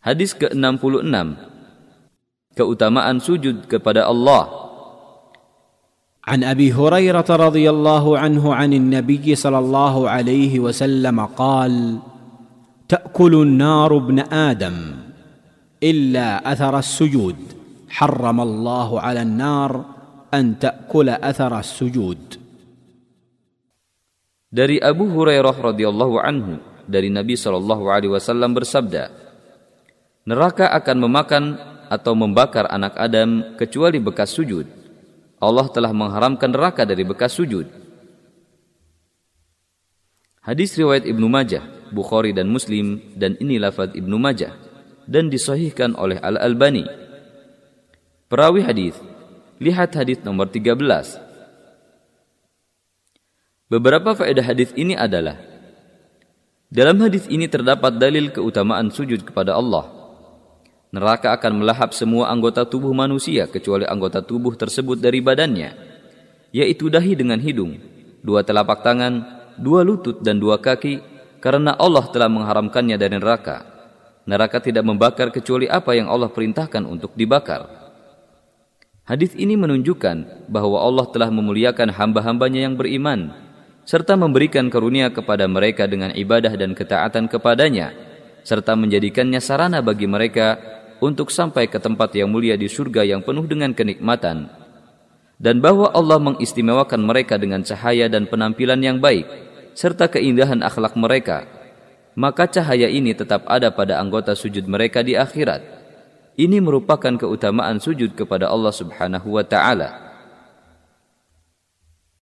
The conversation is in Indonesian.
Hadis ke-66 Keutamaan sujud kepada Allah عن ابي هريره رضي الله عنه عن النبي صلى الله عليه وسلم قال تاكل النار ابن آدم الا اثر السجود حرم الله على النار ان تاكل اثر السجود Dari Abu Hurairah radhiyallahu anhu dari Nabi Shallallahu alaihi wasallam bersabda Neraka akan memakan atau membakar anak Adam kecuali bekas sujud Allah telah mengharamkan neraka dari bekas sujud. Hadis riwayat Ibnu Majah, Bukhari dan Muslim dan ini lafaz Ibnu Majah dan disahihkan oleh Al-Albani. Perawi hadis, lihat hadis nomor 13. Beberapa faedah hadis ini adalah dalam hadis ini terdapat dalil keutamaan sujud kepada Allah Neraka akan melahap semua anggota tubuh manusia kecuali anggota tubuh tersebut dari badannya, yaitu dahi dengan hidung, dua telapak tangan, dua lutut dan dua kaki, karena Allah telah mengharamkannya dari neraka. Neraka tidak membakar kecuali apa yang Allah perintahkan untuk dibakar. Hadis ini menunjukkan bahwa Allah telah memuliakan hamba-hambanya yang beriman, serta memberikan karunia kepada mereka dengan ibadah dan ketaatan kepadanya, serta menjadikannya sarana bagi mereka untuk sampai ke tempat yang mulia di surga yang penuh dengan kenikmatan. Dan bahwa Allah mengistimewakan mereka dengan cahaya dan penampilan yang baik serta keindahan akhlak mereka maka cahaya ini tetap ada pada anggota sujud mereka di akhirat. Ini merupakan keutamaan sujud kepada Allah Subhanahu wa taala